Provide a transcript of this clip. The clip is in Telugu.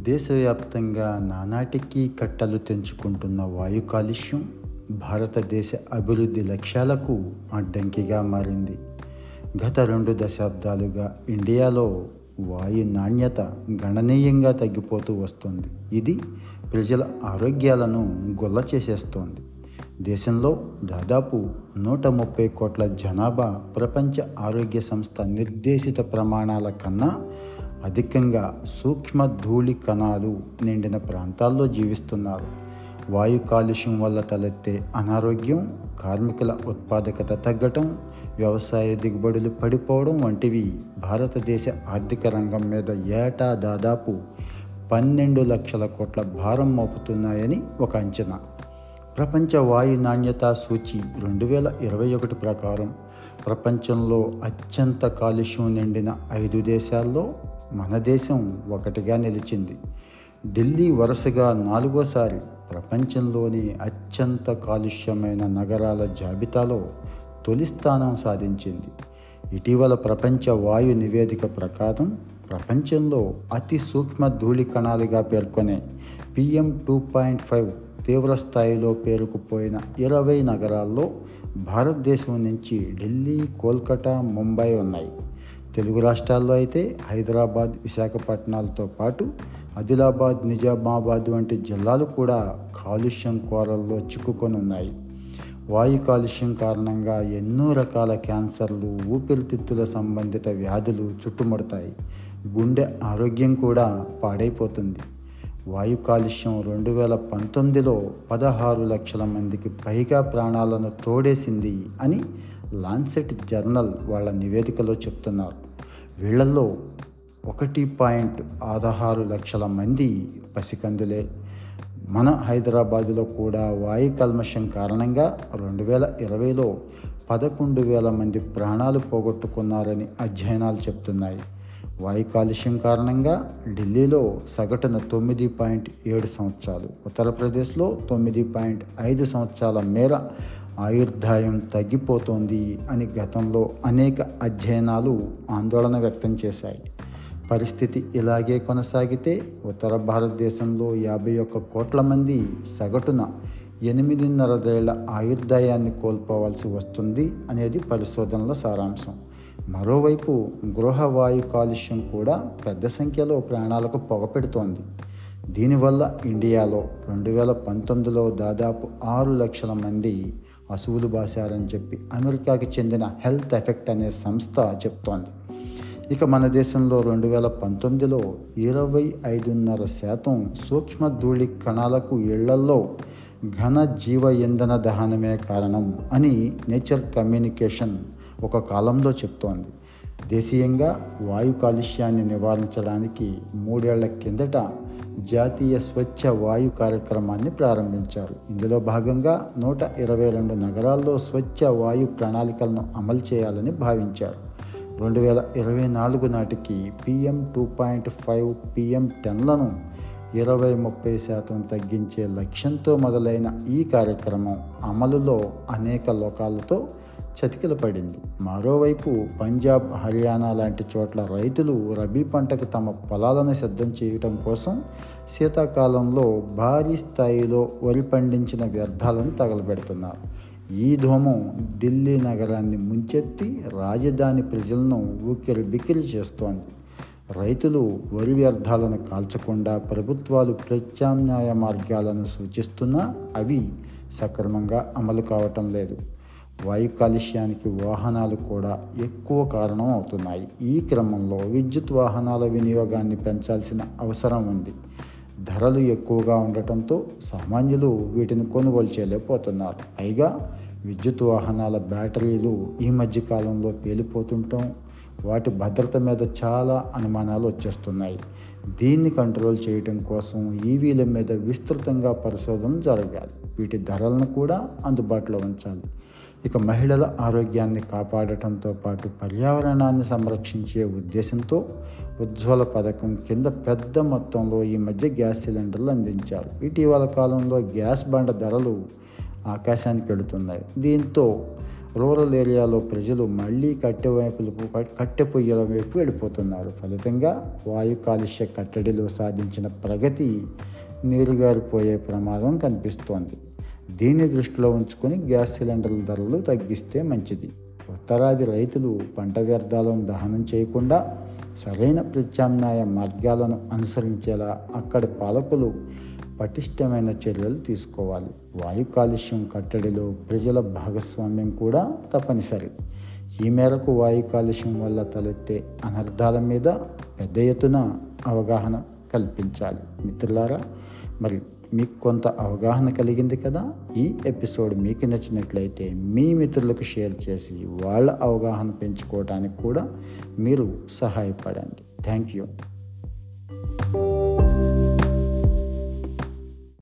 దేశవ్యాప్తంగా నానాటికి కట్టలు తెంచుకుంటున్న వాయు కాలుష్యం భారతదేశ అభివృద్ధి లక్ష్యాలకు అడ్డంకిగా మారింది. గత రెండు దశాబ్దాలుగా ఇండియాలో వాయు నాణ్యత గణనీయంగా తగ్గిపోతూ వస్తుంది. ఇది ప్రజల ఆరోగ్యాలను గొల్ల చేసేస్తోంది. దేశంలో దాదాపు నూట ముప్పై కోట్ల జనాభా ప్రపంచ ఆరోగ్య సంస్థ నిర్దేశిత ప్రమాణాల కన్నా అధికంగా సూక్ష్మ ధూళి కణాలు నిండిన ప్రాంతాల్లో జీవిస్తున్నారు. వాయు కాలుష్యం వల్ల తలెత్తే అనారోగ్యం కార్మికుల ఉత్పాదకత తగ్గటం వ్యవసాయ దిగుబడులు పడిపోవడం వంటివి భారతదేశ ఆర్థిక రంగం మీద ఏటా దాదాపు పన్నెండు లక్షల కోట్ల భారం మోపుతున్నాయని ఒక అంచనా. ప్రపంచ వాయు నాణ్యతా సూచి రెండు వేల ఇరవై ఒకటి ప్రకారం ప్రపంచంలో అత్యంత కాలుష్యం నిండిన ఐదు దేశాల్లో మన దేశం ఒకటిగా నిలిచింది. ఢిల్లీ వరుసగా నాలుగోసారి ప్రపంచంలోని అత్యంత కాలుష్యమైన నగరాల జాబితాలో తొలి స్థానం సాధించింది. ఇటీవల ప్రపంచ వాయు నివేదిక ప్రకారం ప్రపంచంలో అతి సూక్ష్మ ధూళి కణాలుగా పేర్కొనే పిఎం టూ పాయింట్ ఫైవ్ తీవ్ర స్థాయిలో పేరుకుపోయిన ఇరవై నగరాల్లో భారతదేశం నుంచి ఢిల్లీ కోల్కతా ముంబై ఉన్నాయి. తెలుగు రాష్ట్రాల్లో అయితే హైదరాబాద్ విశాఖపట్నాలతో పాటు ఆదిలాబాద్ నిజామాబాద్ వంటి జిల్లాలు కూడా కాలుష్యం కోరల్లో చిక్కుకొని ఉన్నాయి. వాయు కాలుష్యం కారణంగా ఎన్నో రకాల క్యాన్సర్లు ఊపిరితిత్తుల సంబంధిత వ్యాధులు చుట్టుముడతాయి. గుండె ఆరోగ్యం కూడా పాడైపోతుంది. వాయు కాలుష్యం రెండు వేల పంతొమ్మిదిలో పదహారు లక్షల మందికి పైగా ప్రాణాలను తోడేసింది అని లాన్సెట్ జర్నల్ వాళ్ళ నివేదికలో చెప్తున్నారు. వీళ్ళల్లో ఒకటి పాయింట్ పదహారు లక్షల మంది పసికందులే. మన హైదరాబాదులో కూడా వాయు కల్మషం కారణంగా రెండు వేల ఇరవైలో పదకొండు వేల మంది ప్రాణాలు పోగొట్టుకున్నారని అధ్యయనాలు చెప్తున్నాయి. వాయు కాలుష్యం కారణంగా ఢిల్లీలో సగటున తొమ్మిది పాయింట్ ఏడు సంవత్సరాలు ఉత్తరప్రదేశ్లో తొమ్మిది పాయింట్ ఐదు సంవత్సరాల మేర ఆయుర్దాయం తగ్గిపోతోంది అని గతంలో అనేక అధ్యయనాలు ఆందోళన వ్యక్తం చేశాయి. పరిస్థితి ఇలాగే కొనసాగితే ఉత్తర భారతదేశంలో యాభై ఒక్క కోట్ల మంది సగటున ఎనిమిదిన్నరదేళ్ళ ఆయుర్దాయాన్ని కోల్పోవాల్సి వస్తుంది అనేది పరిశోధనల సారాంశం. మరోవైపు గృహ వాయు కాలుష్యం కూడా పెద్ద సంఖ్యలో ప్రాణాలకు పొగపెడుతోంది. దీనివల్ల ఇండియాలో రెండు వేల పంతొమ్మిదిలో దాదాపు ఆరు లక్షల మంది అసువులు బాశారని చెప్పి అమెరికాకి చెందిన హెల్త్ ఎఫెక్ట్ అనే సంస్థ చెప్తోంది. ఇక మన దేశంలో రెండు వేల పంతొమ్మిదిలో ఇరవై ఐదున్నర శాతం సూక్ష్మ ధూళి కణాలకు ఇళ్ళల్లో ఘన జీవ ఇంధన దహనమే కారణం అని నేచర్ కమ్యూనికేషన్ ఒక కాలంలో చెప్తోంది. దేశీయంగా వాయు కాలుష్యాన్ని నివారించడానికి మూడేళ్ళ కిందట జాతీయ స్వచ్ఛ వాయు కార్యక్రమాన్ని ప్రారంభించారు. ఇందులో భాగంగా నూట ఇరవై రెండు నగరాల్లో స్వచ్ఛ వాయు ప్రణాళికలను అమలు చేయాలని భావించారు. రెండు వేల ఇరవై నాలుగు నాటికి PM two point five PM టెన్లను ఇరవై ముప్పై శాతం తగ్గించే లక్ష్యంతో మొదలైన ఈ కార్యక్రమం అమలులో అనేక లోకాలతో చతికిల పడింది మరోవైపు పంజాబ్ హర్యానా లాంటి చోట్ల రైతులు రబీ పంటకు తమ పొలాలను సిద్ధం చేయటం కోసం శీతాకాలంలో భారీ స్థాయిలో వరి పండించిన వ్యర్థాలను తగలబెడుతున్నారు. ఈ ధూమం ఢిల్లీ నగరాన్ని ముంచెత్తి రాజధాని ప్రజలను ఊకిరి బిక్కిరి చేస్తోంది. రైతులు వరి వ్యర్థాలను కాల్చకుండా ప్రభుత్వాలు ప్రత్యామ్నాయ మార్గాలను సూచిస్తున్నా అవి సక్రమంగా అమలు కావటం లేదు. వాయు కాలుష్యానికి వాహనాలు కూడా ఎక్కువ కారణం అవుతున్నాయి ఈ క్రమంలో విద్యుత్ వాహనాల వినియోగాన్ని పెంచాల్సిన అవసరం ఉంది. ధరలు ఎక్కువగా ఉండటంతో సామాన్యులు వీటిని కొనుగోలు చేయలేకపోతున్నారు. పైగా విద్యుత్ వాహనాల బ్యాటరీలు ఈ మధ్య కాలంలో పేలిపోతుండటం వాటి భద్రత మీద చాలా అనుమానాలు వచ్చేస్తున్నాయి. దీన్ని కంట్రోల్ చేయడం కోసం ఈవీల మీద విస్తృతంగా పరిశోధన జరగాలి. వీటి ధరలను కూడా అందుబాటులో ఉంచాలి. ఇక మహిళల ఆరోగ్యాన్ని కాపాడటంతో పాటు పర్యావరణాన్ని సంరక్షించే ఉద్దేశంతో ఉజ్వల పథకం కింద పెద్ద మొత్తంలో ఈ మధ్య గ్యాస్ సిలిండర్లు అందించారు. ఇటీవల కాలంలో గ్యాస్ బండ ధరలు ఆకాశానికి వెళుతున్నాయి. దీంతో రూరల్ ఏరియాలో ప్రజలు మళ్ళీ కట్టె వైపులకు కట్టె పొయ్యల వైపు వెళ్ళిపోతున్నారు. ఫలితంగా వాయు కాలుష్య కట్టడిలో సాధించిన ప్రగతి నీరుగారిపోయే ప్రమాదం కనిపిస్తోంది. దీన్ని దృష్టిలో ఉంచుకొని గ్యాస్ సిలిండర్ల ధరలు తగ్గిస్తే మంచిది. ఉత్తరాది రైతులు పంట వ్యర్థాలను దహనం చేయకుండా సరైన ప్రత్యామ్నాయ మార్గాలను అనుసరించేలా అక్కడి పాలకులు పటిష్టమైన చర్యలు తీసుకోవాలి. వాయు కాలుష్యం కట్టడిలో ప్రజల భాగస్వామ్యం కూడా తప్పనిసరి. ఈ మేరకు వాయు కాలుష్యం వల్ల తలెత్తే అనర్థాల మీద పెద్ద ఎత్తున అవగాహన కల్పించాలి. మిత్రులారా మరి మీకు కొంత అవగాహన కలిగింది కదా? ఈ ఎపిసోడ్ మీకు నచ్చినట్లయితే మీ మిత్రులకు షేర్ చేసి వాళ్ళ అవగాహన పెంచుకోవడానికి కూడా మీరు సహాయపడండి. Thank you.